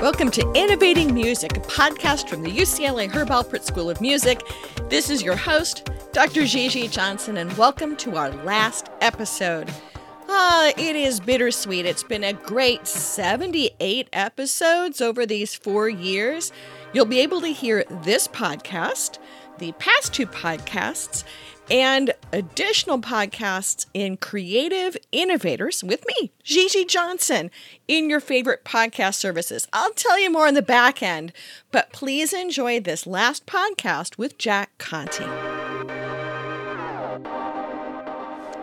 Welcome to Innovating Music, a podcast from the UCLA Herb Alpert School of Music. This is your host, Dr. Gigi Johnson, and welcome to our last episode. Ah, it is bittersweet. It's been a great 78 episodes over these four years. You'll be able to hear this podcast, the past two podcasts, and additional podcasts in Creative Innovators with me, Gigi Johnson, in your favorite podcast services. I'll tell you more on the back end, but please enjoy this last podcast with Jack Conte.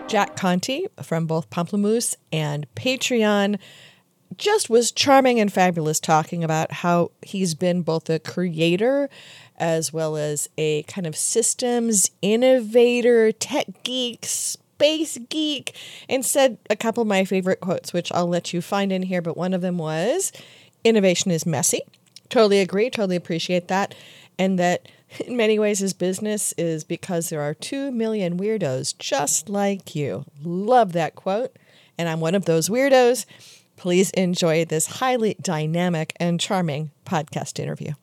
Jack Conte from both Pomplamoose and Patreon just was charming and fabulous talking about how he's been both a creator as well as a kind of systems innovator, tech geek, space geek, and said a couple of my favorite quotes, which I'll let you find in here. But one of them was innovation is messy. Totally agree, totally appreciate that. And that in many ways his business is because there are two million weirdos just like you. Love that quote. And I'm one of those weirdos. Please enjoy this highly dynamic and charming podcast interview.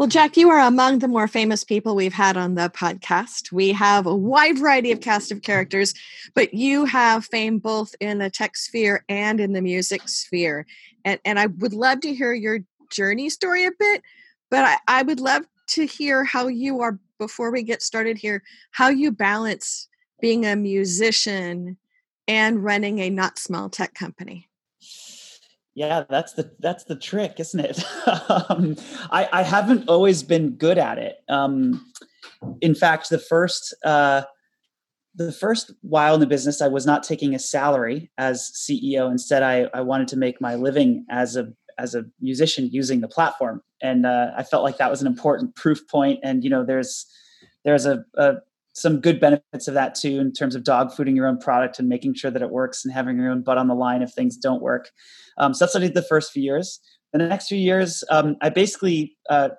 Well, Jack, you are among the more famous people we've had on the podcast. We have a wide variety of cast of characters, but you have fame both in the tech sphere and in the music sphere. And, and I would love to hear your journey story a bit, but I, I would love to hear how you are, before we get started here, how you balance being a musician and running a not small tech company. Yeah, that's the that's the trick, isn't it? um, I, I haven't always been good at it. Um, in fact, the first uh, the first while in the business, I was not taking a salary as CEO. Instead, I, I wanted to make my living as a as a musician using the platform, and uh, I felt like that was an important proof point. And you know, there's there's a, a some good benefits of that too in terms of dog fooding your own product and making sure that it works and having your own butt on the line if things don't work. Um, so that's what i did the first few years. The next few years um, i basically uh,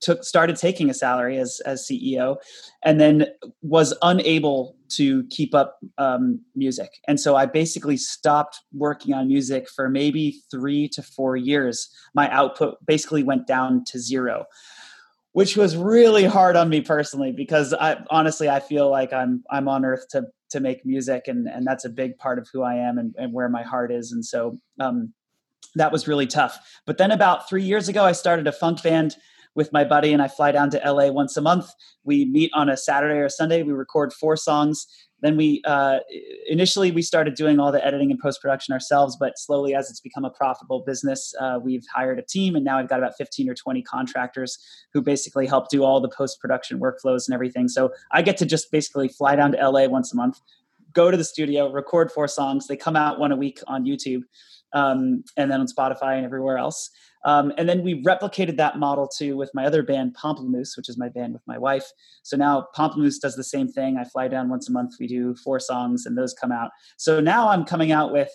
took started taking a salary as as ceo and then was unable to keep up um, music. And so i basically stopped working on music for maybe three to four years. My output basically went down to zero which was really hard on me personally because I honestly I feel like I'm I'm on earth to to make music and and that's a big part of who I am and, and where my heart is and so um, that was really tough. But then about three years ago, I started a funk band with my buddy and I fly down to LA once a month. We meet on a Saturday or Sunday. We record four songs then we uh, initially we started doing all the editing and post production ourselves, but slowly as it's become a profitable business, uh, we've hired a team, and now I've got about fifteen or twenty contractors who basically help do all the post production workflows and everything. So I get to just basically fly down to LA once a month, go to the studio, record four songs. They come out one a week on YouTube, um, and then on Spotify and everywhere else. Um, and then we replicated that model too with my other band, Pomplamoose, which is my band with my wife. So now Pomplamoose does the same thing. I fly down once a month. We do four songs, and those come out. So now I'm coming out with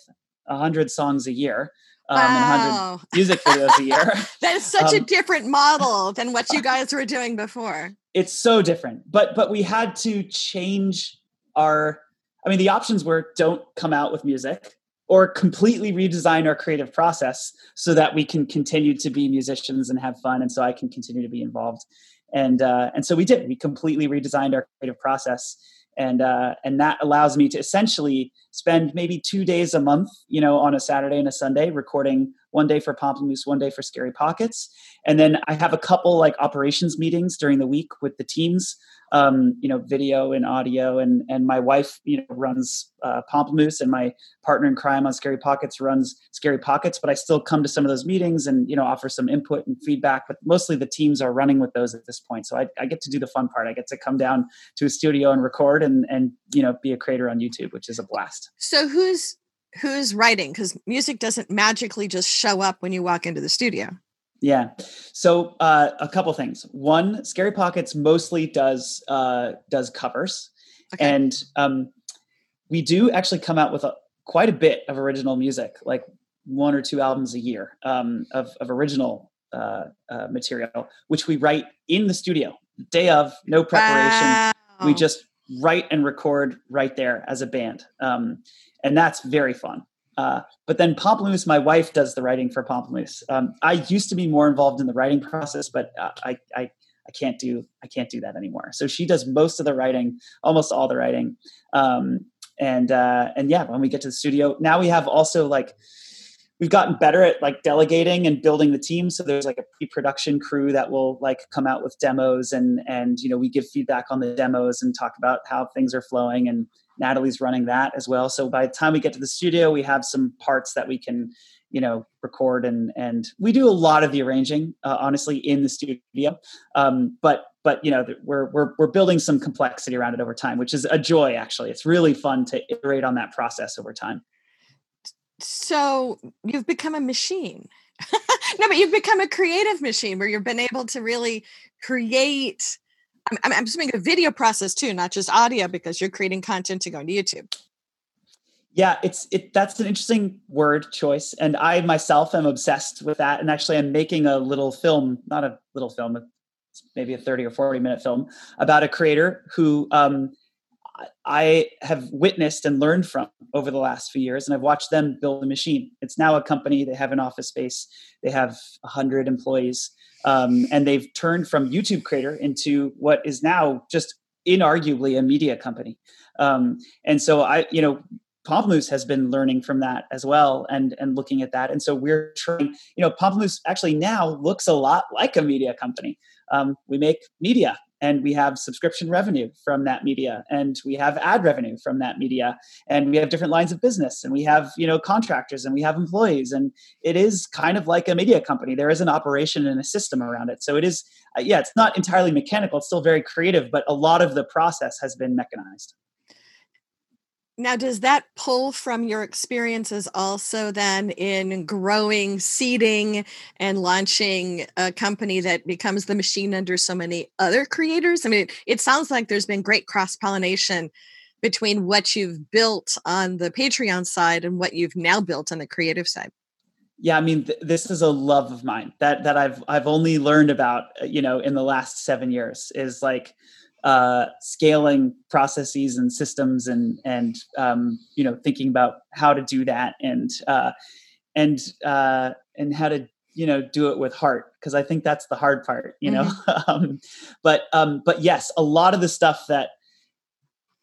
hundred songs a year. Um, wow. music videos a year. that is such um, a different model than what you guys were doing before. It's so different, but but we had to change our. I mean, the options were don't come out with music or completely redesign our creative process so that we can continue to be musicians and have fun and so i can continue to be involved. And uh, and so we did. We completely redesigned our creative process. And uh, and that allows me to essentially spend maybe two days a month you know on a saturday and a sunday recording one day for Pomplamoose, one day for Scary Pockets. And then I have a couple like operations meetings during the week with the teams, um, you know, video and audio. And and my wife, you know, runs uh, Pomplamoose, and my partner in crime on Scary Pockets runs Scary Pockets. But I still come to some of those meetings and you know offer some input and feedback. But mostly the teams are running with those at this point. So I, I get to do the fun part. I get to come down to a studio and record and and you know be a creator on YouTube, which is a blast. So who's who's writing? Because music doesn't magically just show up when you walk into the studio. Yeah. So uh, a couple things. One scary pockets mostly does uh, does covers. Okay. and um, we do actually come out with a, quite a bit of original music like one or two albums a year um, of, of original uh, uh, material which we write in the studio. Day of no preparation. Wow. we just write and record right there as a band, um, and that's very fun. Uh, but then Pomplamoose, my wife does the writing for Pomplamoose. Um, I used to be more involved in the writing process, but uh, I, I I can't do I can't do that anymore. So she does most of the writing, almost all the writing. Um, and uh, and yeah, when we get to the studio, now we have also like we've gotten better at like delegating and building the team. So there's like a pre-production crew that will like come out with demos and and you know we give feedback on the demos and talk about how things are flowing and natalie's running that as well. So by the time we get to the studio we have some parts that we can you know record and and we do a lot of the arranging uh, honestly in the studio. Um, but but you know we're, we're we're building some complexity around it over time which is a joy actually. It's really fun to iterate on that process over time so you've become a machine no but you've become a creative machine where you've been able to really create I'm, I'm assuming a video process too not just audio because you're creating content to go into youtube yeah, it's it that's an interesting word choice. And I myself am obsessed with that. And actually I'm making a little film, not a little film, maybe a 30 or 40 minute film about a creator who um, I have witnessed and learned from over the last few years, and I've watched them build a machine. It's now a company. They have an office space. They have hundred employees, um, and they've turned from YouTube creator into what is now just inarguably a media company. Um, and so I, you know, Pomplamoose has been learning from that as well and and looking at that. And so we're trying, you know, Pomplamoose actually now looks a lot like a media company. Um, we make media and we have subscription revenue from that media and we have ad revenue from that media and we have different lines of business and we have you know contractors and we have employees and it is kind of like a media company. There is an operation and a system around it. So it is uh, yeah it's not entirely mechanical it's still very creative but a lot of the process has been mechanized now, does that pull from your experiences also then in growing, seeding, and launching a company that becomes the machine under so many other creators? I mean, it sounds like there's been great cross pollination between what you've built on the Patreon side and what you've now built on the creative side. Yeah, I mean, th- this is a love of mine that that I've I've only learned about, uh, you know, in the last seven years. Is like uh, scaling processes and systems and and um, you know thinking about how to do that and uh, and uh, and how to you know do it with heart because I think that's the hard part you know mm-hmm. um, but um, but yes a lot of the stuff that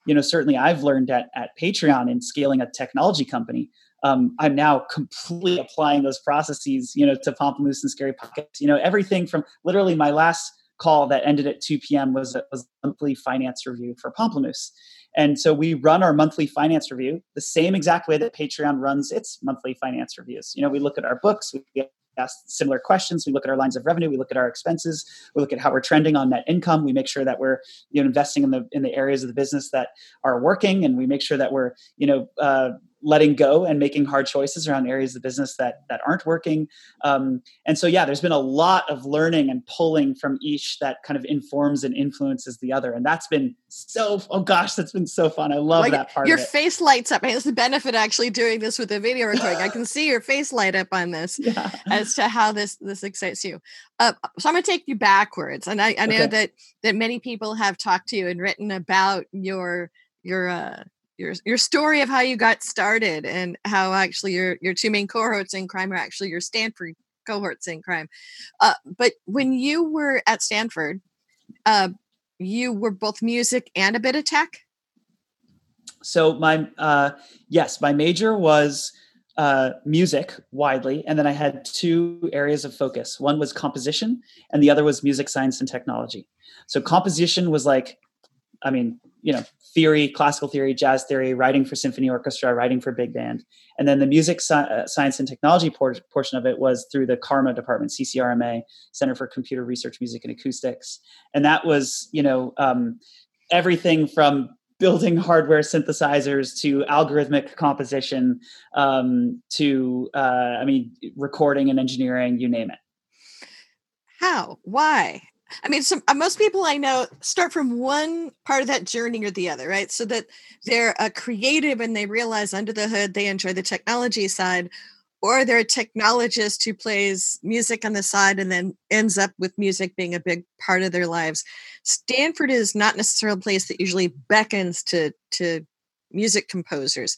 you know certainly I've learned at at Patreon in scaling a technology company um, I'm now completely applying those processes, you know, to Pomplamoose and Scary Pockets. You know, everything from literally my last call that ended at 2 p.m. was a, was a monthly finance review for Pomplamoose. And so we run our monthly finance review the same exact way that Patreon runs its monthly finance reviews. You know, we look at our books, we ask similar questions. We look at our lines of revenue. We look at our expenses. We look at how we're trending on net income. We make sure that we're you know investing in the in the areas of the business that are working, and we make sure that we're you know uh, letting go and making hard choices around areas of the business that that aren't working. Um, and so, yeah, there's been a lot of learning and pulling from each that kind of informs and influences the other, and that's been so. Oh gosh, that's been so fun. I love like, that part. Your face lights up. It's the benefit actually doing this with a video recording. I can see your face light up on this yeah. as to how this this excites you. Uh, so I'm going to take you backwards, and I, I know okay. that that many people have talked to you and written about your your uh, your your story of how you got started and how actually your your two main cohorts in crime are actually your Stanford cohorts in crime. Uh, but when you were at Stanford, uh, you were both music and a bit of tech. So my uh, yes, my major was uh, music widely, and then I had two areas of focus. One was composition, and the other was music science and technology. So composition was like, I mean, you know, theory, classical theory, jazz theory, writing for symphony orchestra, writing for big band. And then the music uh, science and technology por- portion of it was through the CCRMA department, CCRMA, Center for Computer Research, Music and Acoustics. And that was, you know, um, everything from building hardware synthesizers to algorithmic composition um, to, uh, I mean, recording and engineering, you name it. How? Why? I mean, some uh, most people I know start from one part of that journey or the other, right? So that they're a creative and they realize under the hood they enjoy the technology side, or they're a technologist who plays music on the side and then ends up with music being a big part of their lives. Stanford is not necessarily a place that usually beckons to to music composers.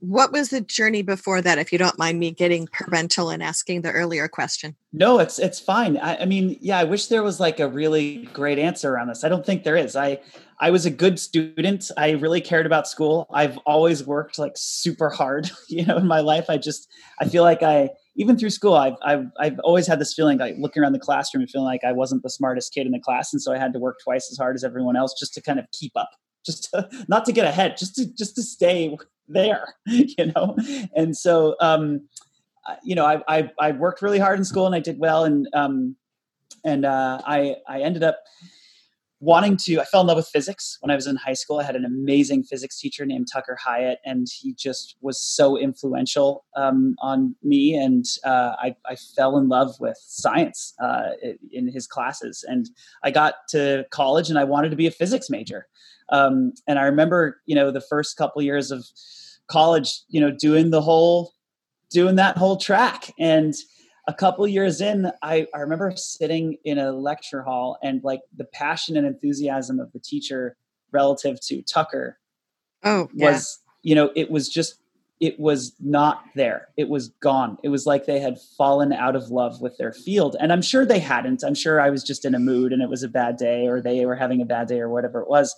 What was the journey before that, if you don't mind me getting parental and asking the earlier question? No, it's it's fine. I, I mean, yeah, I wish there was like a really great answer around this. I don't think there is. I I was a good student. I really cared about school. I've always worked like super hard, you know, in my life. I just I feel like I even through school I've I've I've always had this feeling like looking around the classroom and feeling like I wasn't the smartest kid in the class and so I had to work twice as hard as everyone else just to kind of keep up. Just to, not to get ahead, just to just to stay there, you know. And so um you know, I, I I worked really hard in school and I did well and um and uh I I ended up wanting to i fell in love with physics. When i was in high school i had an amazing physics teacher named tucker hyatt and he just was so influential um, on me. And uh, I, I, fell in love with science uh, in his classes. And i got to college and i wanted to be a physics major. Um, and i remember you know the first couple years of college you know doing the whole doing that whole track. And a couple years in, I, I remember sitting in a lecture hall and like the passion and enthusiasm of the teacher relative to Tucker oh, yeah. was, you know, it was just, it was not there. It was gone. It was like they had fallen out of love with their field. And I'm sure they hadn't. I'm sure I was just in a mood and it was a bad day or they were having a bad day or whatever it was.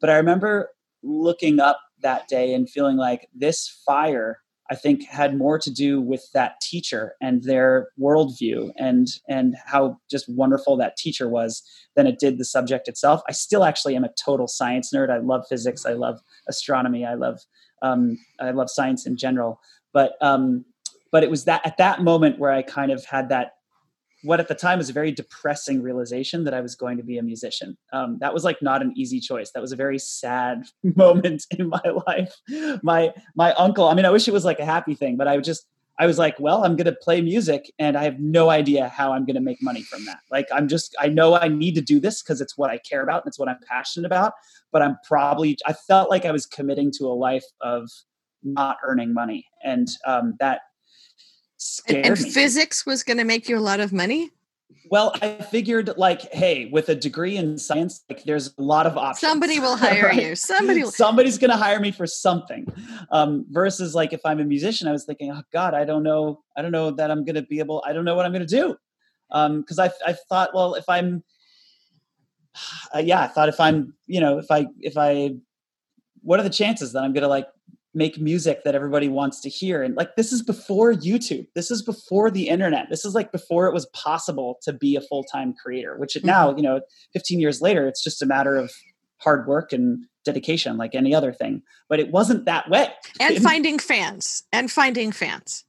But I remember looking up that day and feeling like this fire I think had more to do with that teacher and their worldview and and how just wonderful that teacher was than it did the subject itself. I still actually am a total science nerd. I love physics. I love astronomy. I love um, I love science in general. But um, but it was that at that moment where I kind of had that what at the time was a very depressing realization that I was going to be a musician. Um, that was like not an easy choice. That was a very sad moment in my life. My my uncle. I mean, I wish it was like a happy thing, but I just I was like, well, I'm going to play music, and I have no idea how I'm going to make money from that. Like, I'm just I know I need to do this because it's what I care about and it's what I'm passionate about. But I'm probably I felt like I was committing to a life of not earning money, and um, that scared and, and physics was going to make you a lot of money well i figured like hey with a degree in science like there's a lot of options somebody will hire right? you somebody will. somebody's going to hire me for something um, versus like if i'm a musician i was thinking oh god i don't know i don't know that i'm going to be able i don't know what i'm going to do Um, because um, I, I thought well if i'm uh, yeah i thought if i'm you know if i if i what are the chances that i'm going to like make music that everybody wants to hear. And like this is before youtube. This is before the internet. This is like before it was possible to be a full-time creator which mm-hmm. now you know 15 years later it's just a matter of hard work and dedication like any other thing. But it wasn't that way. And finding fans. And finding fans.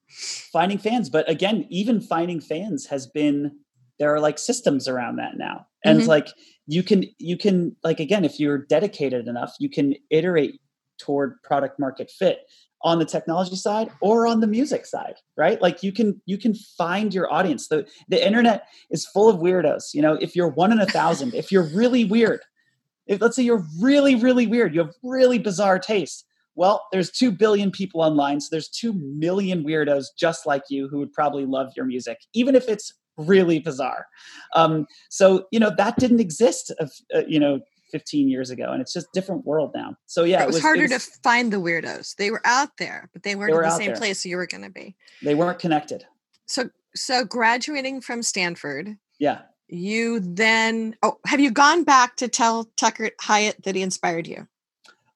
Finding fans. But again even finding fans has been there are like systems around that now. And mm-hmm. like you can you can like again if you're dedicated enough you can iterate toward product market fit on the technology side or on the music side right? Like you can you can find your audience. The the internet is full of weirdos you know? If you're one in a thousand if you're really weird if let's say you're really really weird you have really bizarre tastes well there's 2 billion people online so there's 2 million weirdos just like you who would probably love your music even if it's really bizarre. Um, so you know that didn't exist uh, you know 15 years ago and it's just different world now. So yeah it was, it was harder it was, to find the weirdos. They were out there but they weren't they were in the same there. place you were going to be. They weren't connected. So so graduating from stanford yeah. you then oh have you gone back to tell tucker hyatt that he inspired you?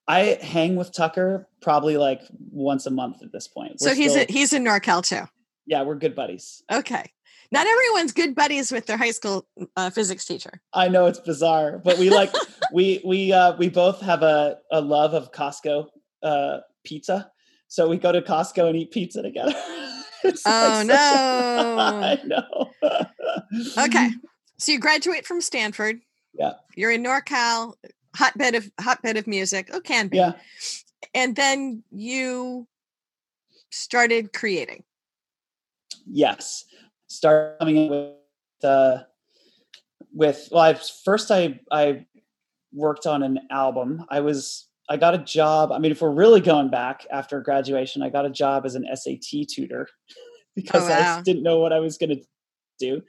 I hang with tucker probably like once a month at this point. We're so he's still, a, he's in norcal too? Yeah we're good buddies. Okay not everyone's good buddies with their high school uh, physics teacher. I know it's bizarre, but we like we we uh, we both have a, a love of Costco uh, pizza, so we go to Costco and eat pizza together. oh like no! I know. okay, so you graduate from Stanford. Yeah, you're in NorCal, hotbed of hotbed of music. Oh, can be. Yeah, and then you started creating. Yes started coming in with uh, with well, I, first I I worked on an album. I was I got a job. I mean, if we're really going back after graduation, I got a job as an SAT tutor because Oh, wow. I didn't know what I was going to do.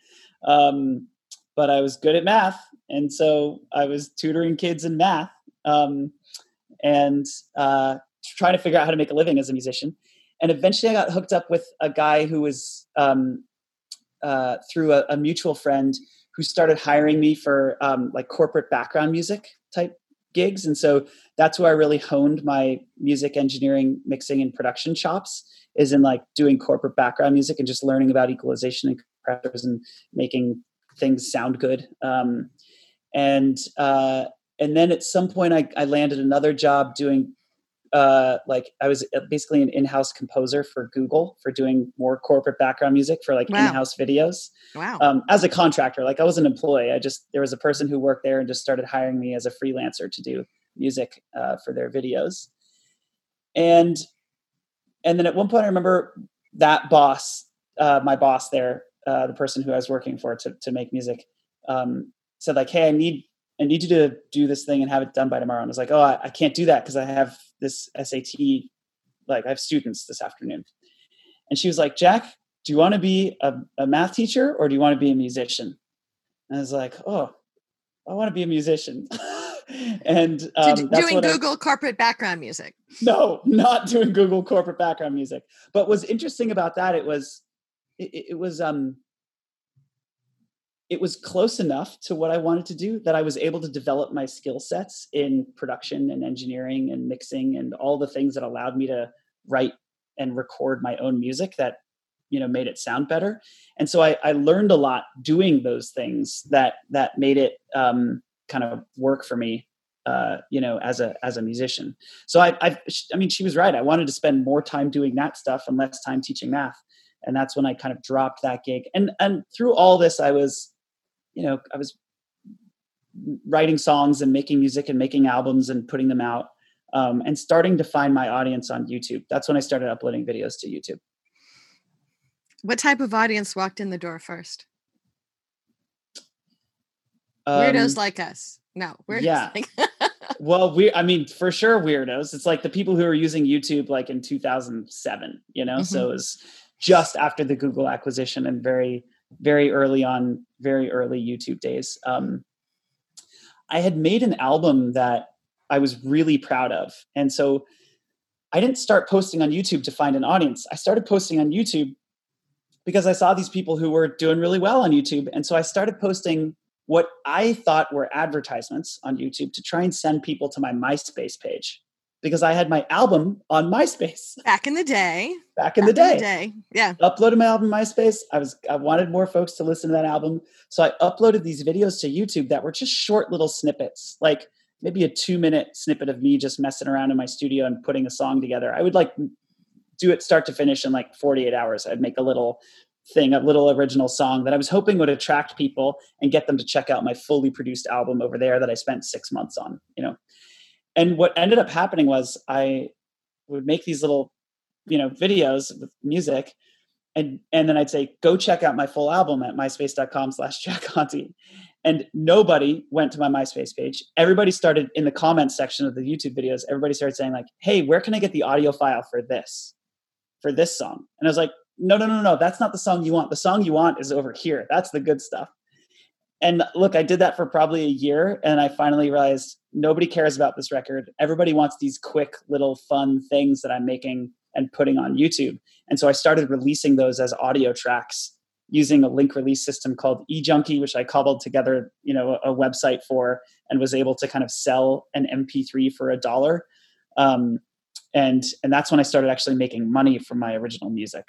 Um, but I was good at math, and so I was tutoring kids in math um, and uh, trying to figure out how to make a living as a musician. And eventually, I got hooked up with a guy who was um, uh, through a, a mutual friend who started hiring me for um, like corporate background music type gigs, and so that's where I really honed my music engineering, mixing, and production chops. Is in like doing corporate background music and just learning about equalization and compressors and making things sound good. Um, and uh, and then at some point, I, I landed another job doing uh, like I was basically an in-house composer for Google for doing more corporate background music for like Wow. in-house videos Wow. um, as a contractor. Like I was an employee. I just there was a person who worked there and just started hiring me as a freelancer to do music uh, for their videos. And and then at one point, I remember that boss, uh, my boss there, uh, the person who I was working for to to make music, um, said like, "Hey, I need I need you to do this thing and have it done by tomorrow." And I was like, "Oh, I, I can't do that because I have this SAT. Like I have students this afternoon." And she was like, "Jack, do you want to be a, a math teacher or do you want to be a musician?" And I was like, "Oh, I want to be a musician." and um, doing what I- Google corporate background music. no, not doing Google corporate background music. But what's interesting about that, it was, it, it- it was, um, it was close enough to what I wanted to do that I was able to develop my skill sets in production and engineering and mixing and all the things that allowed me to write and record my own music that you know made it sound better. And so i, I learned a lot doing those things that that made it um, kind of work for me uh, you know as a as a musician. So I, I i mean she was right. I wanted to spend more time doing that stuff and less time teaching math. And that's when i kind of dropped that gig. And and through all this i was you know i was writing songs and making music and making albums and putting them out um, and starting to find my audience on youtube that's when i started uploading videos to youtube What type of audience walked in the door first? Weirdos Um, like us. No, weirdos yeah. like well we i mean for sure weirdos it's like the people who were using youtube like in 2007 you know so it was just after the google acquisition and very very early on very early youtube days. Um, i had made an album that i was really proud of. And so i didn't start posting on youtube to find an audience. I started posting on youtube because i saw these people who were doing really well on youtube. And so i started posting what I thought were advertisements on YouTube to try and send people to my MySpace page because I had my album on MySpace back in the day. back in the back day. Yeah. Uploaded my album MySpace. I was I wanted more folks to listen to that album, so I uploaded these videos to YouTube that were just short little snippets, like maybe a two minute snippet of me just messing around in my studio and putting a song together. I would like do it start to finish in like 48 hours. I'd make a little thing, a little original song that I was hoping would attract people and get them to check out my fully produced album over there that I spent six months on, you know. And what ended up happening was I would make these little, you know, videos with music and and then I'd say, go check out my full album at myspace.com slash Jack Conte. And nobody went to my MySpace page. Everybody started in the comments section of the YouTube videos, everybody started saying, like, hey, where can I get the audio file for this? For this song? And I was like, no, no, no, no, that's not the song you want. The song you want is over here. That's the good stuff. And look, I did that for probably a year, and I finally realized nobody cares about this record. Everybody wants these quick little fun things that I'm making and putting on YouTube. And so I started releasing those as audio tracks using a link release system called eJunkie, which I cobbled together, you know, a, website for, and was able to kind of sell an MP3 for a dollar. Um, and and that's when I started actually making money from my original music.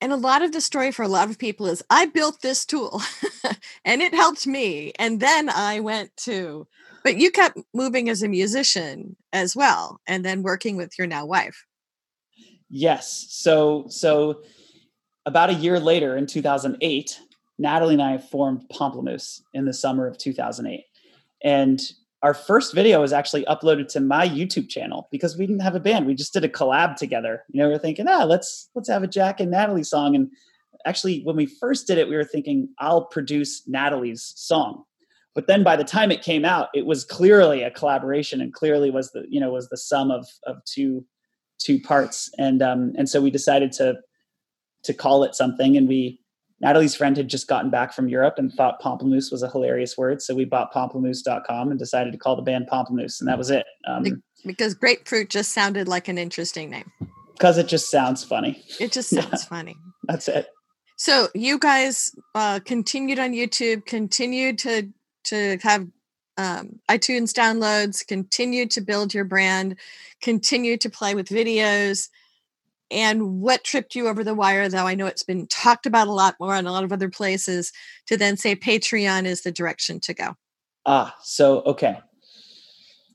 And a lot of the story for a lot of people is I built this tool and it helped me. And then I went to, but you kept moving as a musician as well, and then working with your now wife. Yes. So so about a year later in 2008, Natalie and I formed Pomplamoose in the summer of 2008. And our first video was actually uploaded to my YouTube channel because we didn't have a band. We just did a collab together. You know, we are thinking, ah, let's let's have a Jack and Natalie song. And actually, when we first did it, we were thinking, I'll produce Natalie's song. But then by the time it came out, it was clearly a collaboration and clearly was the, you know, was the sum of of two two parts, and um, and so we decided to to call it something, and we Natalie's friend had just gotten back from Europe and thought Pomplamoose was a hilarious word. So we bought pomplamoose.com and decided to call the band Pomplamoose. And that was it. Um, because grapefruit just sounded like an interesting name. Because it just sounds funny. It just sounds yeah, funny. That's it. So you guys uh, continued on YouTube, continued to to have um, iTunes downloads, continued to build your brand, continued to play with videos and what tripped you over the wire though? I know it's been talked about a lot more in a lot of other places to then say patreon is the direction to go. Ah so okay.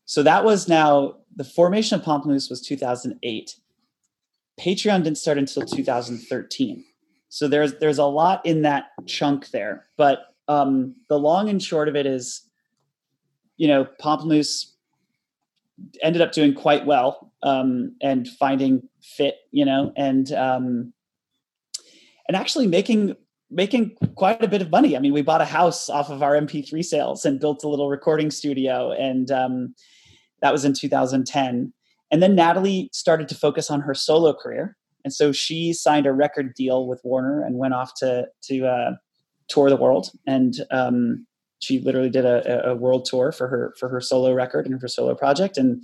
So that was now the formation of pomplamoose was 2008 patreon didn't start until 2013 so there's there's a lot in that chunk there but um, the long and short of it is you know pomplamoose ended up doing quite well um, and finding fit, you know, and um, and actually making making quite a bit of money. I mean, we bought a house off of our MP3 sales and built a little recording studio, and um, that was in 2010. And then Natalie started to focus on her solo career, and so she signed a record deal with Warner and went off to to uh, tour the world. And um, she literally did a, a world tour for her for her solo record and her solo project and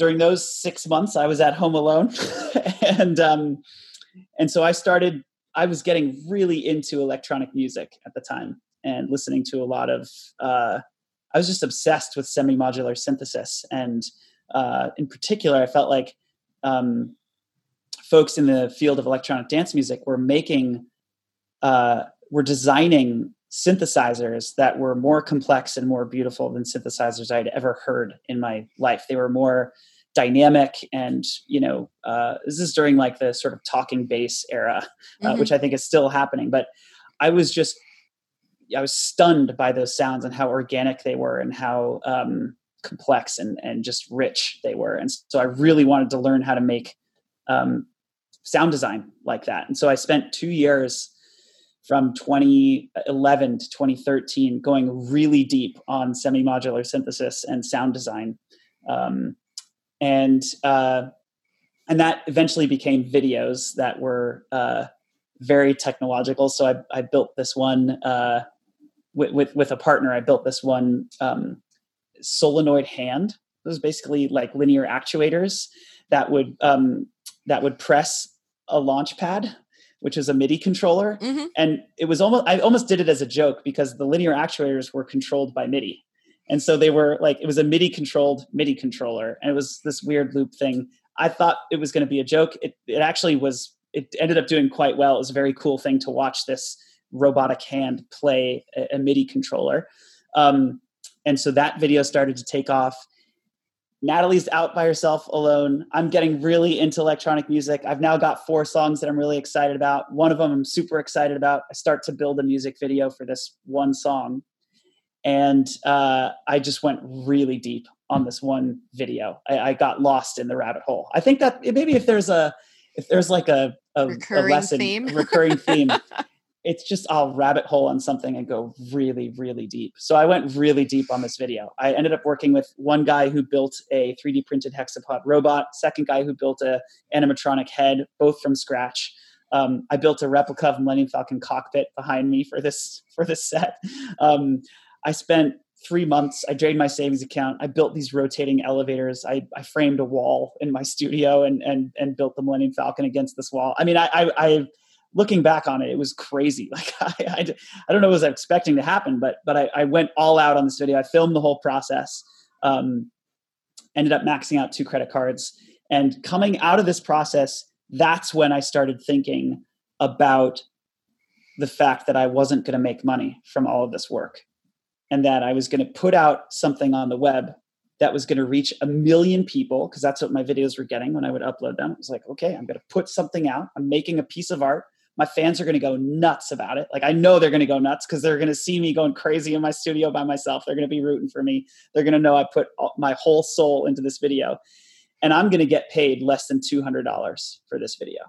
during those six months i was at home alone. And um and so i started i was getting really into electronic music at the time and listening to a lot of uh i was just obsessed with semi-modular synthesis. And uh in particular i felt like um folks in the field of electronic dance music were making uh were designing synthesizers that were more complex and more beautiful than synthesizers I'd ever heard in my life. They were more dynamic and you know uh, this is during like the sort of talking bass era uh, mm-hmm. which i think is still happening but i was just i was stunned by those sounds and how organic they were and how um, complex and and just rich they were and so i really wanted to learn how to make um, sound design like that and so i spent two years from 2011 to 2013 going really deep on semi-modular synthesis and sound design. Um, and uh, and that eventually became videos that were uh, very technological. So i, I built this one uh, with, with, with a partner i built this one um, solenoid hand. It was basically like linear actuators that would um, that would press a launch pad which is a MIDI controller. Mm-hmm. And it was almost, I almost did it as a joke because the linear actuators were controlled by MIDI. And so they were like, it was a MIDI controlled MIDI controller. And it was this weird loop thing. I thought it was going to be a joke. It, it actually was, it ended up doing quite well. It was a very cool thing to watch this robotic hand play a, a MIDI controller. Um, and so that video started to take off Natalie's out by herself alone. I'm getting really into electronic music. I've now got four songs that I'm really excited about. One of them I'm super excited about. I start to build a music video for this one song. And uh, I just went really deep on this one video. I, I, got lost in the rabbit hole. I think that maybe if there's a if there's like a, a, recurring a lesson, theme. recurring theme, it's just I'll rabbit hole on something and go really, really deep. So I went really deep on this video. I ended up working with one guy who built a 3D printed hexapod robot, second guy who built a animatronic head, both from scratch. Um, I built a replica of Millennium Falcon cockpit behind me for this for this set. Um, I spent three months. I drained my savings account. I built these rotating elevators. I, I framed a wall in my studio and and and built the Millennium Falcon against this wall. I mean, I I, I looking back on it, it was crazy. Like I, I, I don't know what I was expecting to happen, but but I, I, went all out on this video. I filmed the whole process. Um, ended up maxing out two credit cards, and coming out of this process, that's when I started thinking about the fact that I wasn't going to make money from all of this work, and that I was going to put out something on the web that was going to reach a million people because that's what my videos were getting when I would upload them. It was like, okay, I'm going to put something out. I'm making a piece of art my fans are going to go nuts about it. Like I know they're going to go nuts because they're going to see me going crazy in my studio by myself. They're going to be rooting for me. They're going to know I put my whole soul into this video, and I'm going to get paid less than two hundred dollars for this video,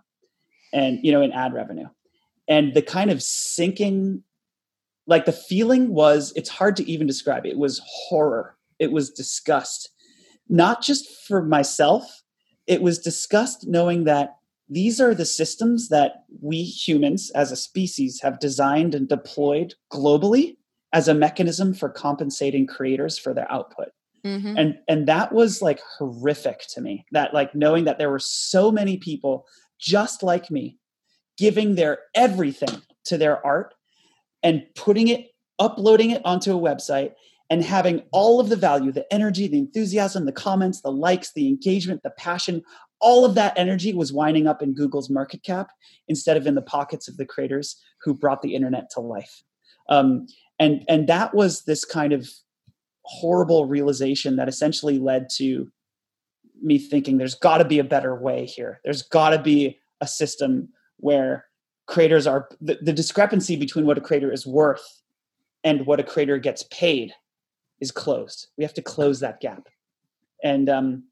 and you know, in ad revenue. And the kind of sinking, like the feeling was, it's hard to even describe. It was horror. It was disgust, not just for myself, it was disgust knowing that these are the systems that we humans as a species have designed and deployed globally as a mechanism for compensating creators for their output. Mm-hmm. And and that was like horrific to me. That like knowing that there were so many people just like me giving their everything to their art and putting it uploading it onto a website and having all of the value, the energy, the enthusiasm, the comments, the likes, the engagement, the passion, all of that energy was winding up in Google's market cap instead of in the pockets of the creators who brought the internet to life. Um, and and that was this kind of horrible realization that essentially led to me thinking there's got to be a better way here. There's got to be a system where creators are the, the discrepancy between what a creator is worth and what a creator gets paid is closed. We have to close that gap. And um,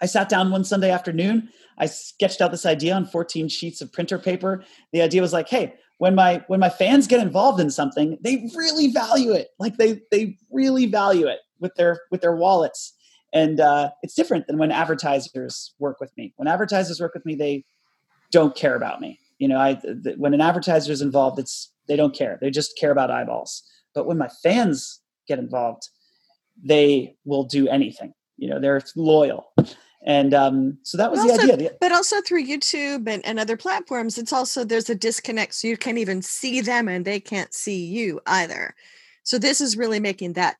I sat down one Sunday afternoon. I sketched out this idea on 14 sheets of printer paper. The idea was like, hey, when my when my fans get involved in something, they really value it. Like they they really value it with their with their wallets. And uh, it's different than when advertisers work with me. When advertisers work with me, they don't care about me. You know, I th- when an advertiser is involved, it's they don't care. They just care about eyeballs. But when my fans get involved, they will do anything. You know, they're loyal. And um, so that was the idea. But also through YouTube and, and other platforms, it's also there's a disconnect. So you can't even see them and they can't see you either. So this is really making that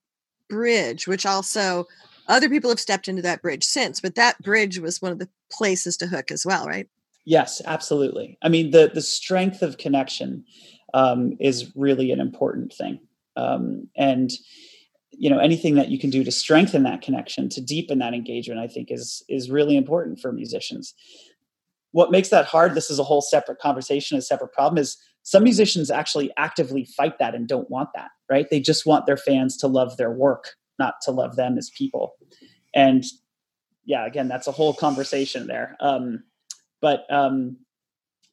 bridge, which also other people have stepped into that bridge since, but that bridge was one of the places to hook as well, right? Yes, absolutely. I mean, the the strength of connection um, is really an important thing, um, and you know anything that you can do to strengthen that connection to deepen that engagement i think is is really important for musicians. What makes that hard this is a whole separate conversation a separate problem is some musicians actually actively fight that and don't want that right? They just want their fans to love their work not to love them as people. And yeah again that's a whole conversation there. Um, but um,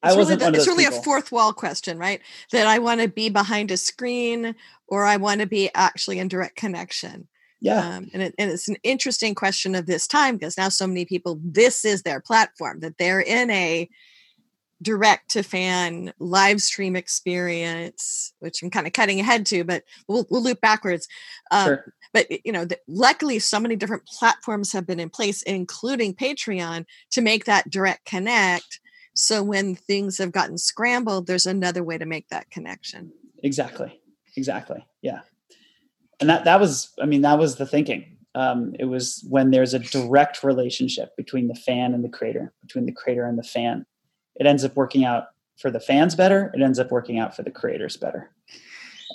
I wasn't. Really the, it's really people. a fourth wall question, right? That I want to be behind a screen, or I want to be actually in direct connection. Yeah, um, and, it, and it's an interesting question of this time because now so many people, this is their platform that they're in a direct to fan live stream experience, which I'm kind of cutting ahead to, but we'll, we'll loop backwards. Um, sure. But you know, the, luckily, so many different platforms have been in place, including Patreon, to make that direct connect so when things have gotten scrambled, there's another way to make that connection. Exactly. Exactly. Yeah. And that that was, I mean, that was the thinking. Um, it was when there's a direct relationship between the fan and the creator, between the creator and the fan. It ends up working out for the fans better. It ends up working out for the creators better.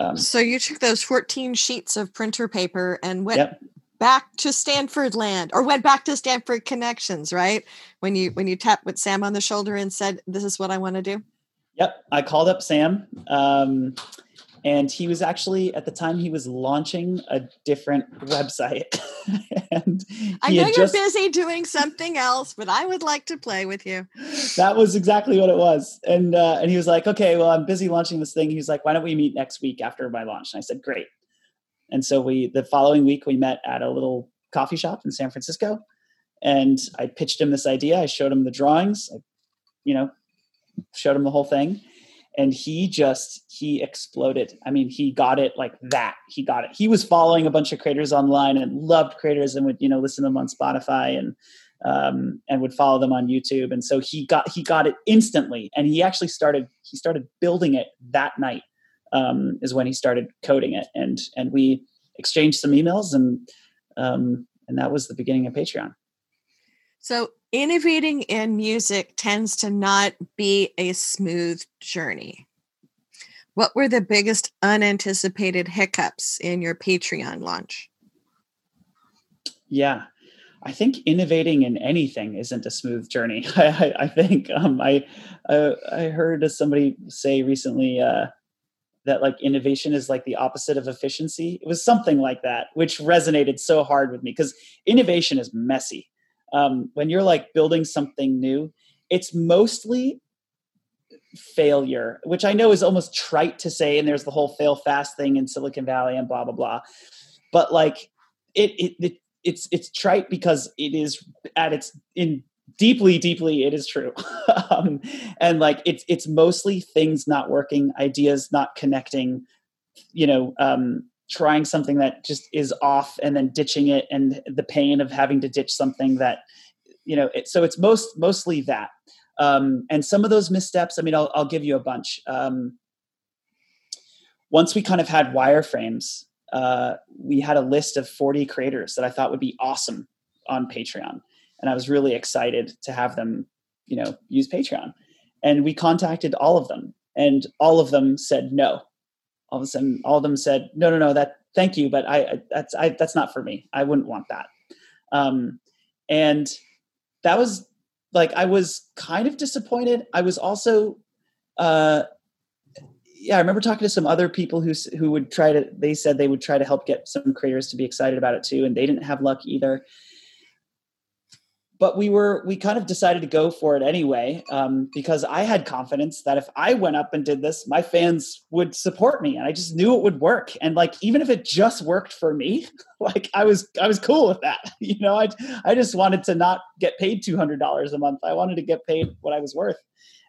Um, so you took those 14 sheets of printer paper and went yep back to Stanford land or went back to Stanford connections, right? When you when you tapped with Sam on the shoulder and said, This is what I want to do? Yep. I called up Sam. Um, and he was actually at the time he was launching a different website and i know you're just, busy doing something else but i would like to play with you that was exactly what it was and uh, and he was like okay well i'm busy launching this thing he was like why don't we meet next week after my launch and i said great and so we the following week we met at a little coffee shop in San Francisco, and I pitched him this idea. I showed him the drawings, I, you know, showed him the whole thing, and he just he exploded. I mean, he got it like that. He got it. He was following a bunch of creators online and loved creators and would you know listen to them on Spotify and um, and would follow them on YouTube. And so he got he got it instantly, and he actually started he started building it that night um, is when he started coding it, and and we exchanged some emails, and um, and that was the beginning of Patreon. So innovating in music tends to not be a smooth journey. What were the biggest unanticipated hiccups in your Patreon launch? Yeah, I think innovating in anything isn't a smooth journey. I, I, I think um, I, I, I heard somebody say recently uh, that like innovation is like the opposite of efficiency. It was something like that, which resonated so hard with me because innovation is messy. Um, when you're like building something new, it's mostly failure, which I know is almost trite to say. And there's the whole fail fast thing in Silicon Valley and blah blah blah. But like it, it, it it's it's trite because it is at its in deeply deeply it is true. Um, and like it's it's mostly things not working ideas not connecting you know um, trying something that just is off and then ditching it and the pain of having to ditch something that you know it, so it's most mostly that. Um, and some of those missteps i mean i'll, I'll give you a bunch. Um, once we kind of had wireframes uh, we had a list of 40 creators that i thought would be awesome on patreon and I was really excited to have them, you know, use Patreon. And we contacted all of them, and all of them said no. All of a sudden, all of them said, "No, no, no. That thank you, but I that's I, that's not for me. I wouldn't want that." Um, and that was like I was kind of disappointed. I was also, uh, yeah, I remember talking to some other people who who would try to. They said they would try to help get some creators to be excited about it too, and they didn't have luck either but we were we kind of decided to go for it anyway um, because i had confidence that if i went up and did this my fans would support me and i just knew it would work. And like even if it just worked for me like i was i was cool with that. You know i i just wanted to not get paid $200 a month. I wanted to get paid what i was worth.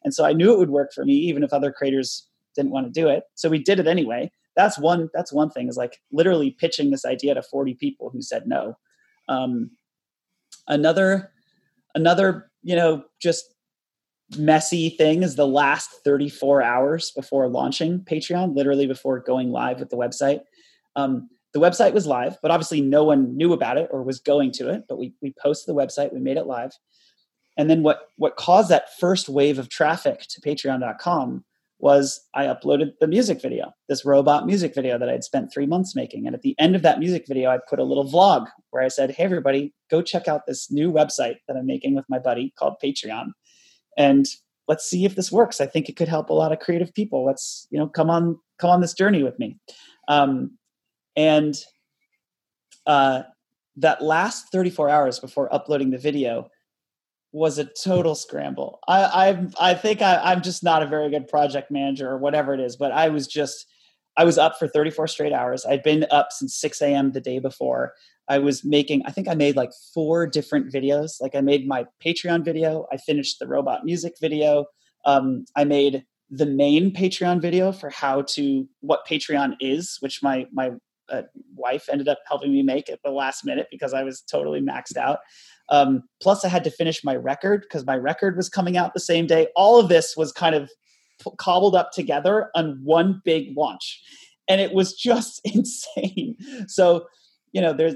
And so i knew it would work for me even if other creators didn't want to do it. So we did it anyway. That's one that's one thing is like literally pitching this idea to 40 people who said no. Um, another another you know just messy thing is the last 34 hours before launching patreon literally before going live with the website. Um, the website was live but obviously no one knew about it or was going to it but we, we posted the website we made it live. And then what what caused that first wave of traffic to patreon.com was I uploaded the music video, this robot music video that I'd spent three months making. And at the end of that music video, I put a little vlog where I said, Hey, everybody, go check out this new website that I'm making with my buddy called Patreon. And let's see if this works. I think it could help a lot of creative people. Let's, you know, come on, come on this journey with me. Um, and uh, that last 34 hours before uploading the video, was a total scramble. I I, I think I, am just not a very good project manager or whatever it is, but I was just I was up for 34 straight hours. I'd been up since 6 a.m. the day before. I was making, I think I made like four different videos. Like I made my Patreon video, I finished the robot music video, um, I made the main Patreon video for how to what Patreon is, which my my uh, wife ended up helping me make at the last minute because I was totally maxed out. Um, plus, I had to finish my record because my record was coming out the same day. All of this was kind of cobbled up together on one big launch, and it was just insane. So, you know, there's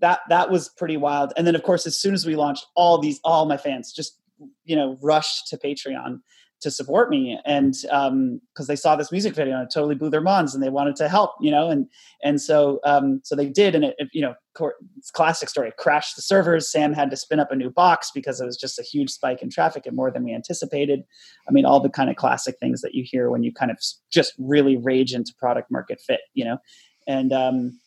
that that was pretty wild. And then, of course, as soon as we launched, all these all my fans just you know rushed to Patreon to support me. And um because they saw this music video and it totally blew their minds and they wanted to help you know and and so um, so they did. And it, it you know it's classic story. It crashed the servers. Sam had to spin up a new box because it was just a huge spike in traffic and more than we anticipated. I mean all the kind of classic things that you hear when you kind of just really rage into product market fit you know? And um,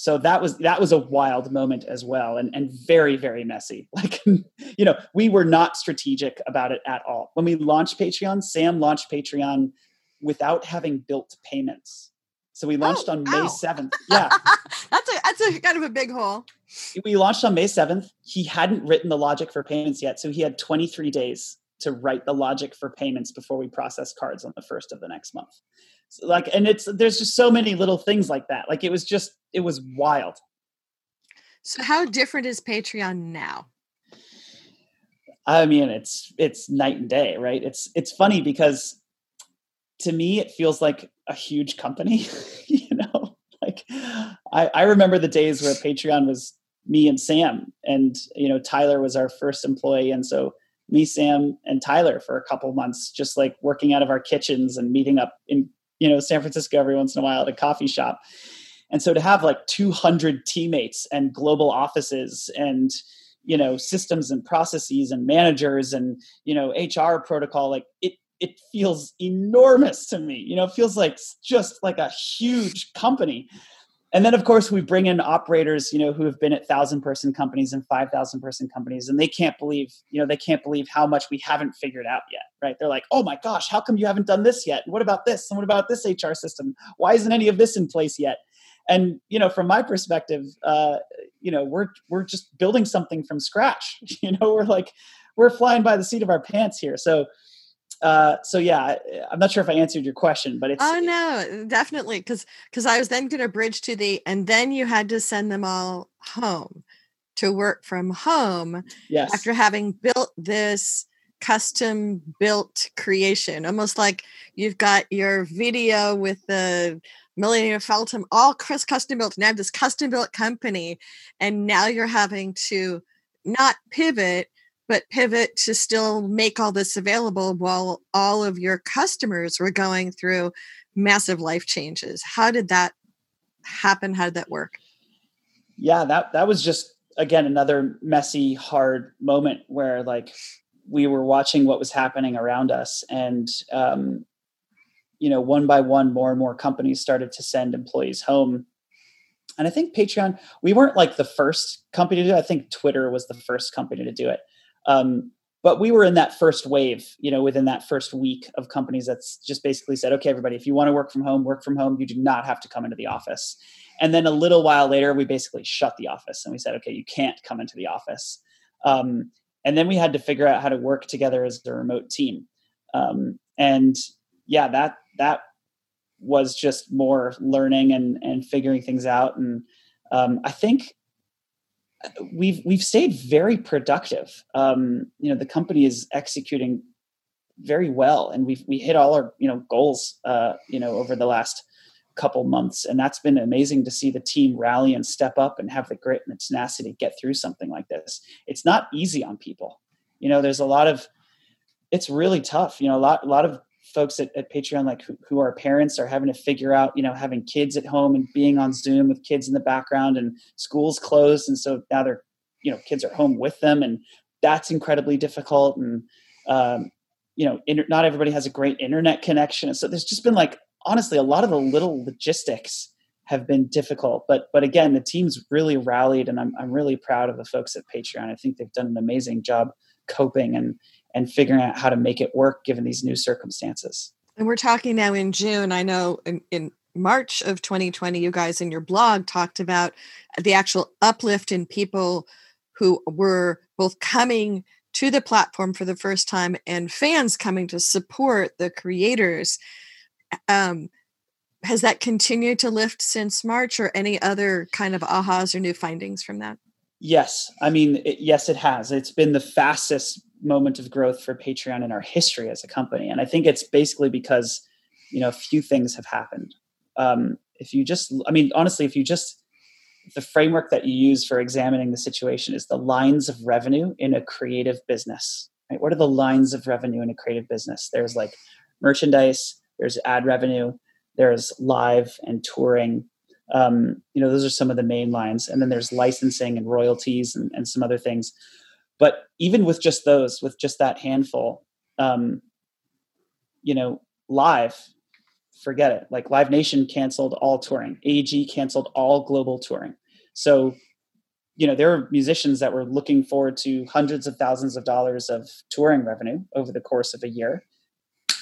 so that was that was a wild moment as well and and very very messy. Like you know we were not strategic about it at all. When we launched patreon sam launched patreon without having built payments. So we launched oh, on may 7th yeah. That's a that's a kind of a big hole we launched on may 7th he hadn't written the logic for payments yet so he had 23 days to write the logic for payments before we process cards on the first of the next month like and it's there's just so many little things like that. Like it was just it was wild. So how different is patreon now? I mean it's it's night and day right? It's it's funny because to me it feels like a huge company you know? Like I, I remember the days where patreon was me and sam and you know tyler was our first employee. And so me sam and tyler for a couple months just like working out of our kitchens and meeting up in you know San Francisco every once in a while at a coffee shop. And so to have like 200 teammates and global offices and you know systems and processes and managers and you know HR protocol like it it feels enormous to me. You know, it feels like just like a huge company and then of course we bring in operators you know who have been at thousand person companies and five thousand person companies and they can't believe you know they can't believe how much we haven't figured out yet right? They're like oh my gosh how come you haven't done this yet? And what about this? And what about this hr system? Why isn't any of this in place yet? And you know from my perspective uh, you know we're we're just building something from scratch you know? We're like we're flying by the seat of our pants here. So, uh, so yeah, I'm not sure if I answered your question, but it's oh no, definitely because because I was then going to bridge to the and then you had to send them all home to work from home. Yes. After having built this custom built creation, almost like you've got your video with the Millennium Falcon all custom built. and I have this custom built company, and now you're having to not pivot, but pivot to still make all this available while all of your customers were going through massive life changes. How did that happen? How did that work? Yeah, that that was just again another messy, hard moment where like we were watching what was happening around us and um, you know, one by one, more and more companies started to send employees home. And I think Patreon, we weren't like the first company to do it. I think Twitter was the first company to do it. Um, but we were in that first wave, you know, within that first week of companies that's just basically said, okay, everybody, if you want to work from home, work from home. You do not have to come into the office. And then a little while later, we basically shut the office and we said, okay, you can't come into the office. Um, and then we had to figure out how to work together as a remote team. Um, and yeah, that that was just more learning and and figuring things out. And um, I think we've we've stayed very productive. Um, you know, the company is executing very well, and we've we hit all our you know goals. Uh, you know, over the last couple months, and that's been amazing to see the team rally and step up and have the grit and the tenacity to get through something like this. It's not easy on people. You know, there's a lot of it's really tough. You know, a lot a lot of folks at, at Patreon, like who, who, are parents, are having to figure out, you know, having kids at home and being on Zoom with kids in the background, and schools closed, and so now they're, you know, kids are home with them, and that's incredibly difficult. And um, you know, inter- not everybody has a great internet connection, so there's just been like honestly a lot of the little logistics have been difficult. But but again, the team's really rallied, and I'm I'm really proud of the folks at Patreon. I think they've done an amazing job coping and and figuring out how to make it work given these new circumstances. And we're talking now in June. I know in, in March of 2020, you guys in your blog talked about the actual uplift in people who were both coming to the platform for the first time and fans coming to support the creators. Um, has that continued to lift since March or any other kind of ahas or new findings from that? Yes. I mean, it, yes, it has. It's been the fastest moment of growth for Patreon in our history as a company. And I think it's basically because, you know, a few things have happened. Um, if you just, I mean, honestly, if you just, the framework that you use for examining the situation is the lines of revenue in a creative business. Right? What are the lines of revenue in a creative business? There's like merchandise, there's ad revenue, there's live and touring. Um, you know, those are some of the main lines. And then there's licensing and royalties and, and some other things. But even with just those, with just that handful, um, you know, live, forget it. Like Live Nation canceled all touring, AEG canceled all global touring. So, you know, there are musicians that were looking forward to hundreds of thousands of dollars of touring revenue over the course of a year,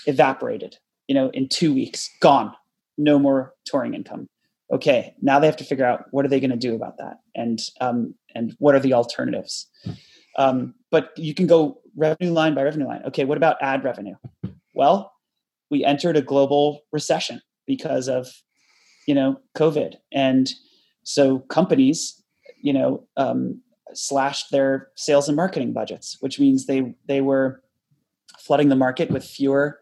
evaporated, you know, in two weeks, gone, no more touring income. Okay, now they have to figure out what are they going to do about that, and um, and what are the alternatives. Um, but you can go revenue line by revenue line. Okay, what about ad revenue? Well, we entered a global recession because of you know COVID, and so companies, you know, um, slashed their sales and marketing budgets, which means they they were flooding the market with fewer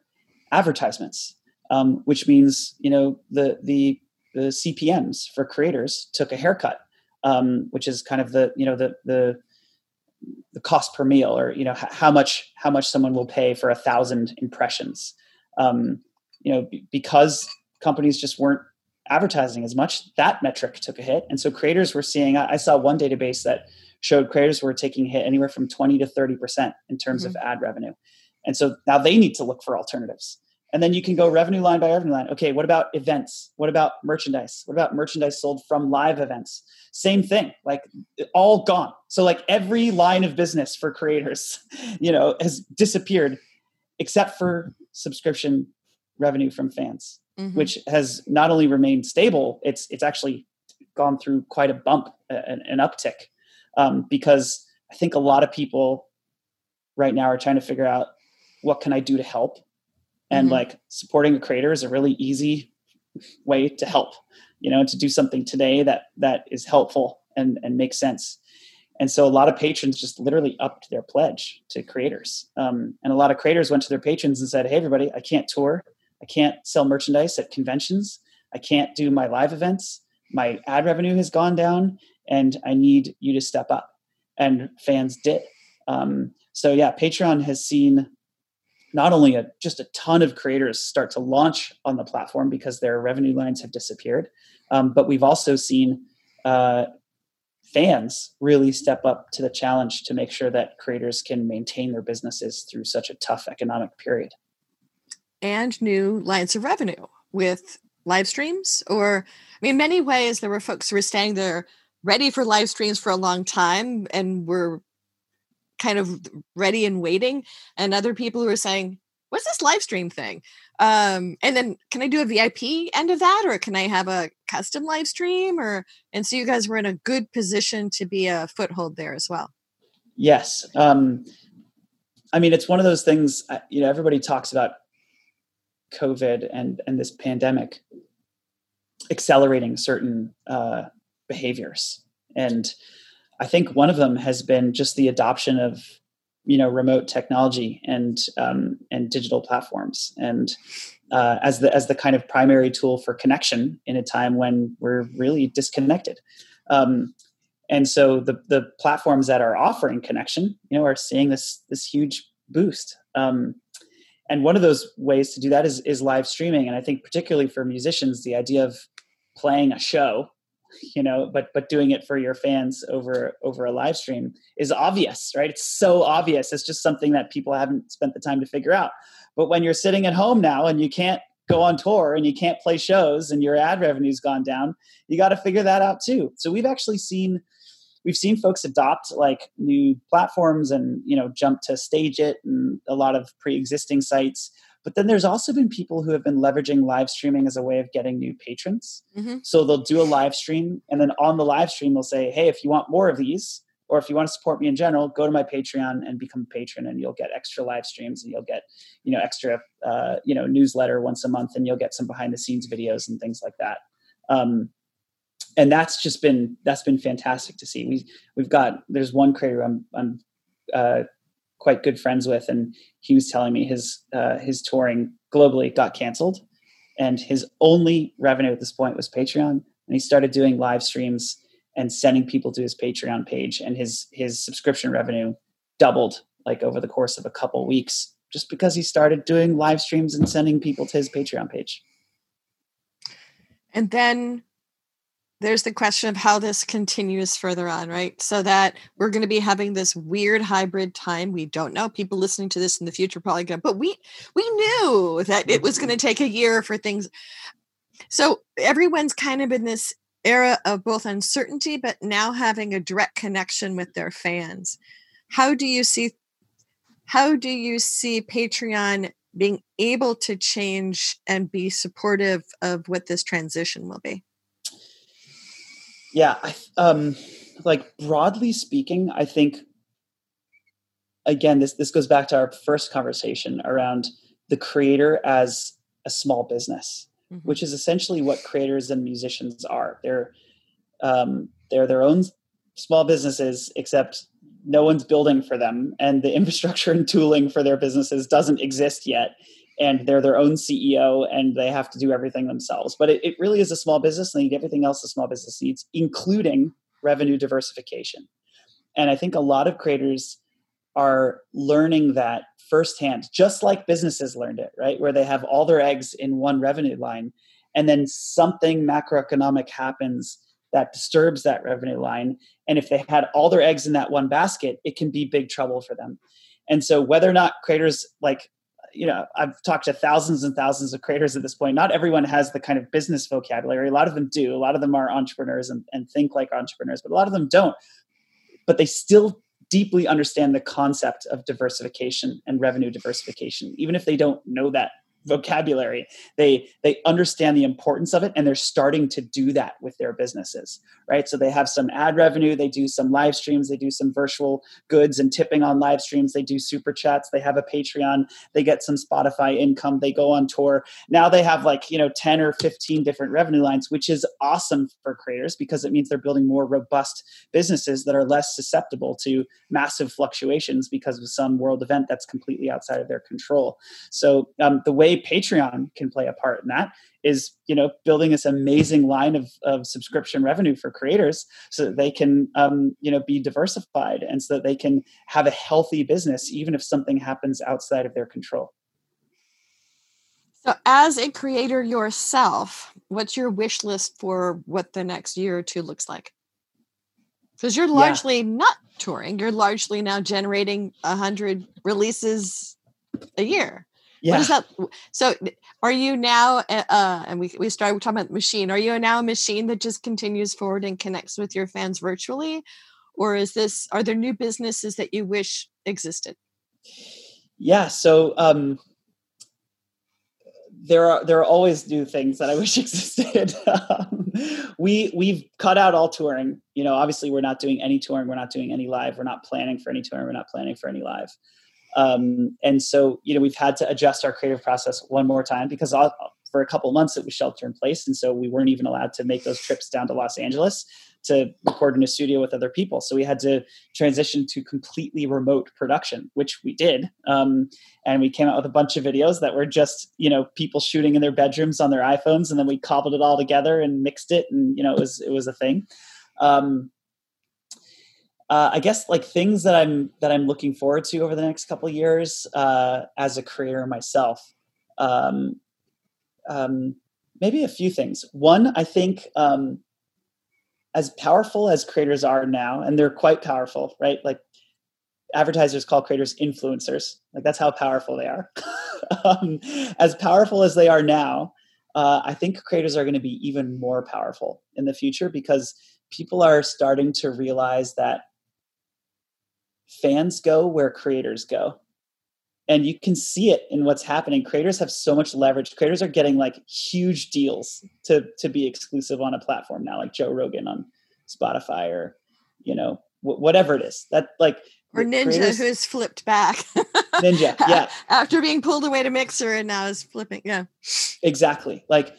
advertisements, um, which means you know the the the CPMS for creators took a haircut, um, which is kind of the you know the the the cost per mille or you know how much how much someone will pay for a thousand impressions. Um, you know b- because companies just weren't advertising as much that metric took a hit. And so creators were seeing i, I saw one database that showed creators were taking a hit anywhere from 20 to 30 percent in terms mm-hmm. of ad revenue. And so now they need to look for alternatives and then you can go revenue line by revenue line. Okay, what about events? What about merchandise? What about merchandise sold from live events? Same thing, like all gone. So like every line of business for creators, you know, has disappeared except for subscription revenue from fans, mm-hmm. which has not only remained stable, it's it's actually gone through quite a bump, an, an uptick, um, because I think a lot of people right now are trying to figure out what can I do to help, and mm-hmm. like supporting a creator is a really easy way to help. You know, to do something today that that is helpful and and makes sense. And so a lot of patrons just literally upped their pledge to creators. Um, and a lot of creators went to their patrons and said, Hey, everybody, I can't tour. I can't sell merchandise at conventions. I can't do my live events. My ad revenue has gone down and I need you to step up. And fans did. Um, so, yeah, Patreon has seen not only a, just a ton of creators start to launch on the platform because their revenue lines have disappeared, um, but we've also seen uh, fans really step up to the challenge to make sure that creators can maintain their businesses through such a tough economic period. And new lines of revenue with live streams, or I mean, many ways there were folks who were staying there ready for live streams for a long time and were kind of ready and waiting, and other people who are saying, What's this live stream thing? Um, and then can I do a VIP end of that, or can I have a custom live stream? Or and so you guys were in a good position to be a foothold there as well. Yes, um, I mean it's one of those things. You know, everybody talks about COVID and and this pandemic accelerating certain uh, behaviors, and I think one of them has been just the adoption of you know remote technology and um, and digital platforms. And uh, as the as the kind of primary tool for connection in a time when we're really disconnected. Um, and so the the platforms that are offering connection you know are seeing this this huge boost. Um, and one of those ways to do that is is live streaming. And i think particularly for musicians the idea of playing a show you know but but doing it for your fans over over a live stream is obvious right? It's so obvious. It's just something that people haven't spent the time to figure out. But when you're sitting at home now and you can't go on tour and you can't play shows and your ad revenue's gone down you got to figure that out too. So we've actually seen we've seen folks adopt like new platforms and you know jump to StageIt and a lot of pre-existing sites but then there's also been people who have been leveraging live streaming as a way of getting new patrons. Mm-hmm. So they'll do a live stream, and then on the live stream, they'll say, Hey, if you want more of these, or if you want to support me in general, go to my Patreon and become a patron, and you'll get extra live streams, and you'll get, you know, extra, uh, you know, newsletter once a month, and you'll get some behind the scenes videos and things like that. Um, and that's just been that's been fantastic to see. We we've got there's one creator I'm I'm uh, quite good friends with, and he was telling me his uh, his touring globally got canceled, and his only revenue at this point was Patreon. And he started doing live streams and sending people to his Patreon page, and his his subscription revenue doubled like over the course of a couple weeks, just because he started doing live streams and sending people to his Patreon page. And then there's the question of how this continues further on, right? So that we're going to be having this weird hybrid time. We don't know. People listening to this in the future probably going, but we we knew that it was going to take a year for things. So everyone's kind of in this era of both uncertainty, but now having a direct connection with their fans. How do you see how do you see Patreon being able to change and be supportive of what this transition will be? Yeah I, um like broadly speaking i think again this this goes back to our first conversation around the creator as a small business mm-hmm. which is essentially what creators and musicians are they're um, they're their own small businesses except no one's building for them and the infrastructure and tooling for their businesses doesn't exist yet and they're their own CEO and they have to do everything themselves. But it, it really is a small business. Need everything else a small business needs, including revenue diversification. And I think a lot of creators are learning that firsthand, just like businesses learned it, right? Where they have all their eggs in one revenue line, and then something macroeconomic happens that disturbs that revenue line. And if they had all their eggs in that one basket, it can be big trouble for them. And so, whether or not creators like you know i've talked to thousands and thousands of creators at this point. Not everyone has the kind of business vocabulary. A lot of them do. A lot of them are entrepreneurs and, and think like entrepreneurs but a lot of them don't. But they still deeply understand the concept of diversification and revenue diversification even if they don't know that vocabulary. They they understand the importance of it and they're starting to do that with their businesses right? So they have some ad revenue they do some live streams they do some virtual goods and tipping on live streams they do super chats they have a patreon they get some spotify income they go on tour. Now they have like you know 10 or 15 different revenue lines which is awesome for creators because it means they're building more robust businesses that are less susceptible to massive fluctuations because of some world event that's completely outside of their control. So um, the way Patreon can play a part in that is, you know, building this amazing line of, of subscription revenue for creators so that they can, um, you know, be diversified and so that they can have a healthy business, even if something happens outside of their control. So, as a creator yourself, what's your wish list for what the next year or two looks like? Because you're largely yeah. not touring, you're largely now generating a hundred releases a year. Yeah. What is that? So, are you now? Uh, uh, and we we started talking about machine. Are you now a machine that just continues forward and connects with your fans virtually, or is this? Are there new businesses that you wish existed? Yeah. So. um there are there are always new things that I wish existed. um, we we've cut out all touring. You know, obviously we're not doing any touring. We're not doing any live. We're not planning for any touring. We're not planning for any live. Um, and so, you know, we've had to adjust our creative process one more time because all, for a couple months it was shelter in place. And so we weren't even allowed to make those trips down to Los Angeles to record in a studio with other people. So we had to transition to completely remote production, which we did. Um, and we came out with a bunch of videos that were just, you know, people shooting in their bedrooms on their iPhones. And then we cobbled it all together and mixed it. And, you know, it was, it was a thing. Um, uh, I guess like things that I'm that I'm looking forward to over the next couple years uh, as a creator myself. Um, um, maybe a few things. One, I think um, as powerful as creators are now, and they're quite powerful, right? Like advertisers call creators influencers. Like that's how powerful they are. um, as powerful as they are now, uh, I think creators are going to be even more powerful in the future because people are starting to realize that fans go where creators go. And you can see it in what's happening. Creators have so much leverage. Creators are getting like huge deals to to be exclusive on a platform now like joe rogan on spotify or you know w- whatever it is. That like or ninja creators, who's flipped back. Ninja yeah. After being pulled away to mixer and now is flipping yeah. Exactly. Like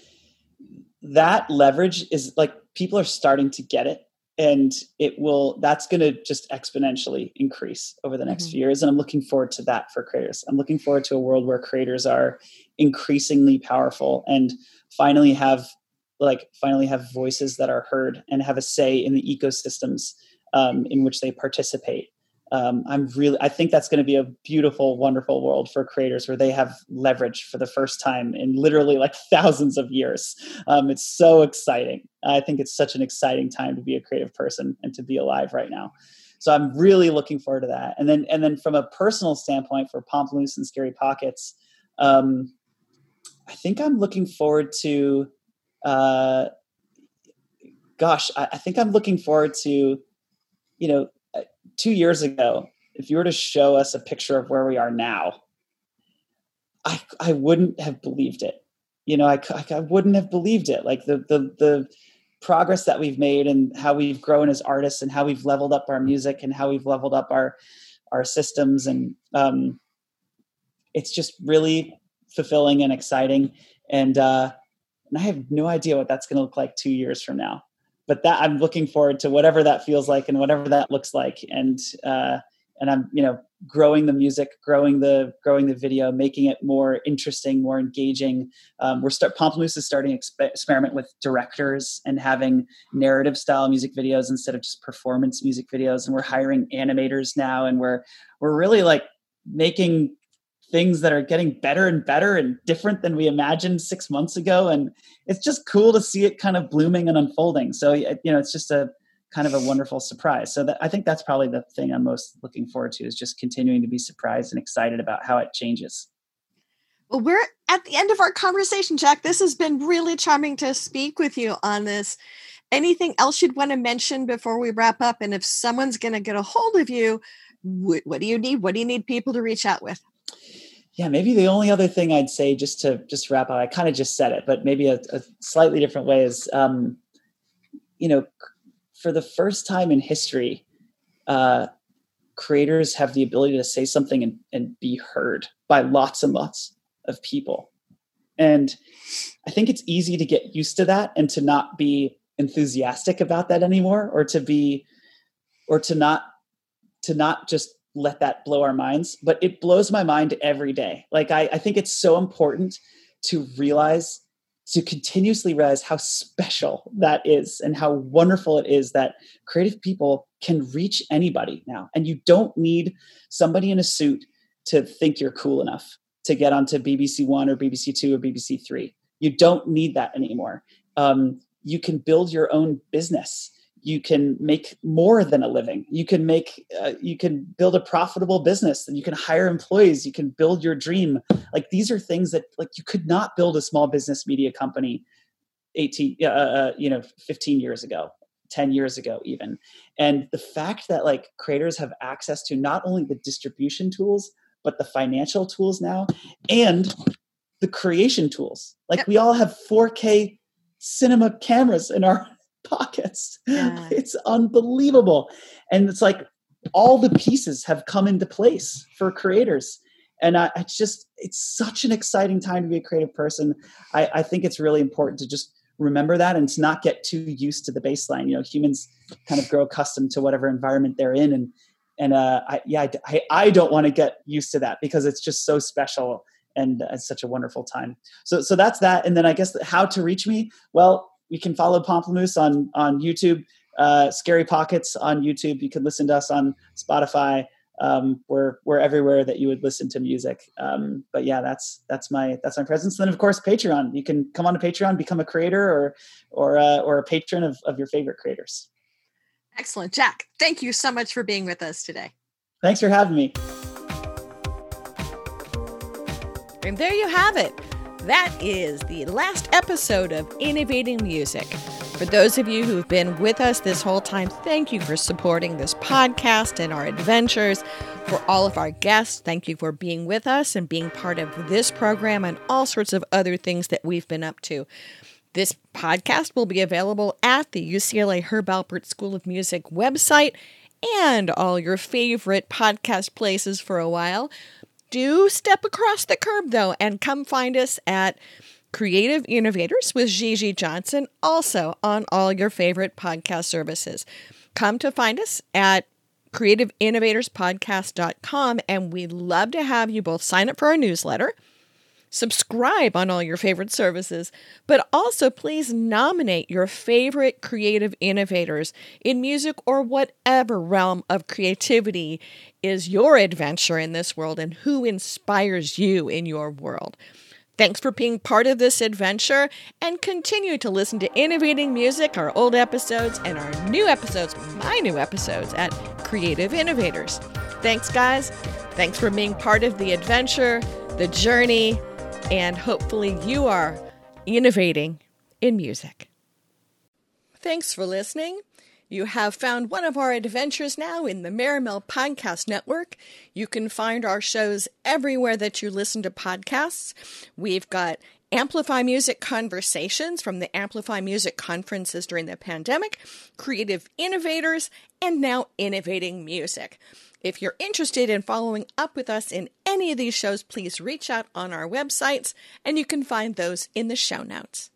that leverage is like people are starting to get it and it will that's going to just exponentially increase over the next mm-hmm. few years and i'm looking forward to that for creators i'm looking forward to a world where creators are increasingly powerful and finally have like finally have voices that are heard and have a say in the ecosystems um, in which they participate um, I'm really, I think that's going to be a beautiful, wonderful world for creators where they have leverage for the first time in literally like thousands of years. Um, it's so exciting. I think it's such an exciting time to be a creative person and to be alive right now. So I'm really looking forward to that. And then, and then from a personal standpoint for Pomplamoose and Scary Pockets, um, I think I'm looking forward to, uh, gosh, I, I think I'm looking forward to, you know, two years ago, if you were to show us a picture of where we are now, I, I wouldn't have believed it. You know, I, I wouldn't have believed it. Like the, the, the progress that we've made and how we've grown as artists and how we've leveled up our music and how we've leveled up our, our systems. And um, it's just really fulfilling and exciting. And, uh, and I have no idea what that's going to look like two years from now but that I'm looking forward to whatever that feels like and whatever that looks like. And uh, and I'm you know growing the music, growing the growing the video, making it more interesting, more engaging. Um, we're start Pomplamoose is starting exp- experiment with directors and having narrative style music videos instead of just performance music videos. And we're hiring animators now, and we're we're really like making things that are getting better and better and different than we imagined six months ago. And it's just cool to see it kind of blooming and unfolding. So you know it's just a kind of a wonderful surprise. So that, i think that's probably the thing i'm most looking forward to is just continuing to be surprised and excited about how it changes. Well we're at the end of our conversation jack. This has been really charming to speak with you on this. Anything else you'd want to mention before we wrap up? And if someone's going to get a hold of you what, what do you need? What do you need people to reach out with yeah, maybe the only other thing I'd say just to just wrap up, I kind of just said it, but maybe a, a slightly different way is, um, you know, for the first time in history, uh, creators have the ability to say something and, and be heard by lots and lots of people. And I think it's easy to get used to that and to not be enthusiastic about that anymore or to be or to not to not just let that blow our minds but it blows my mind every day. Like I, I think it's so important to realize to continuously realize how special that is and how wonderful it is that creative people can reach anybody now. And you don't need somebody in a suit to think you're cool enough to get onto bbc one or bbc two or bbc three. You don't need that anymore. Um, you can build your own business you can make more than a living. You can make uh, you can build a profitable business and you can hire employees. You can build your dream. Like these are things that like you could not build a small business media company 18 uh, uh, you know 15 years ago 10 years ago even. And the fact that like creators have access to not only the distribution tools but the financial tools now and the creation tools. Like we all have 4k cinema cameras in our pockets. Yeah. It's unbelievable. And it's like all the pieces have come into place for creators. And I, it's just, it's such an exciting time to be a creative person. I, I think it's really important to just remember that and to not get too used to the baseline. You know, humans kind of grow accustomed to whatever environment they're in. And, and uh, I, yeah, I, I don't want to get used to that because it's just so special and it's such a wonderful time. So, so that's that. And then I guess how to reach me. Well, you can follow Pomplamoose on on YouTube. Uh, Scary Pockets on YouTube. You can listen to us on Spotify. Um, we're we're everywhere that you would listen to music. Um, but yeah, that's that's my that's my presence. And then of course Patreon. You can come on to Patreon, become a creator or or uh, or a patron of of your favorite creators. Excellent, Jack. Thank you so much for being with us today. Thanks for having me. And there you have it. That is the last episode of Innovating Music. For those of you who've been with us this whole time, thank you for supporting this podcast and our adventures. For all of our guests, thank you for being with us and being part of this program and all sorts of other things that we've been up to. This podcast will be available at the UCLA Herb Alpert School of Music website and all your favorite podcast places for a while do step across the curb though and come find us at Creative Innovators with Gigi Johnson, also on all your favorite podcast services. Come to find us at creativeinnovatorspodcast.com and we'd love to have you both sign up for our newsletter subscribe on all your favorite services, but also please nominate your favorite creative innovators in music or whatever realm of creativity is your adventure in this world and who inspires you in your world. Thanks for being part of this adventure and continue to listen to Innovating Music, our old episodes, and our new episodes, my new episodes at Creative Innovators. Thanks, guys. Thanks for being part of the adventure, the journey, and hopefully you are innovating in music. Thanks for listening. You have found one of our adventures now in the Maremel Podcast Network. You can find our shows everywhere that you listen to podcasts. We've got Amplify Music Conversations from the Amplify Music conferences during the pandemic, Creative Innovators, and now Innovating Music. If you're interested in following up with us in any of these shows, please reach out on our websites, and you can find those in the show notes.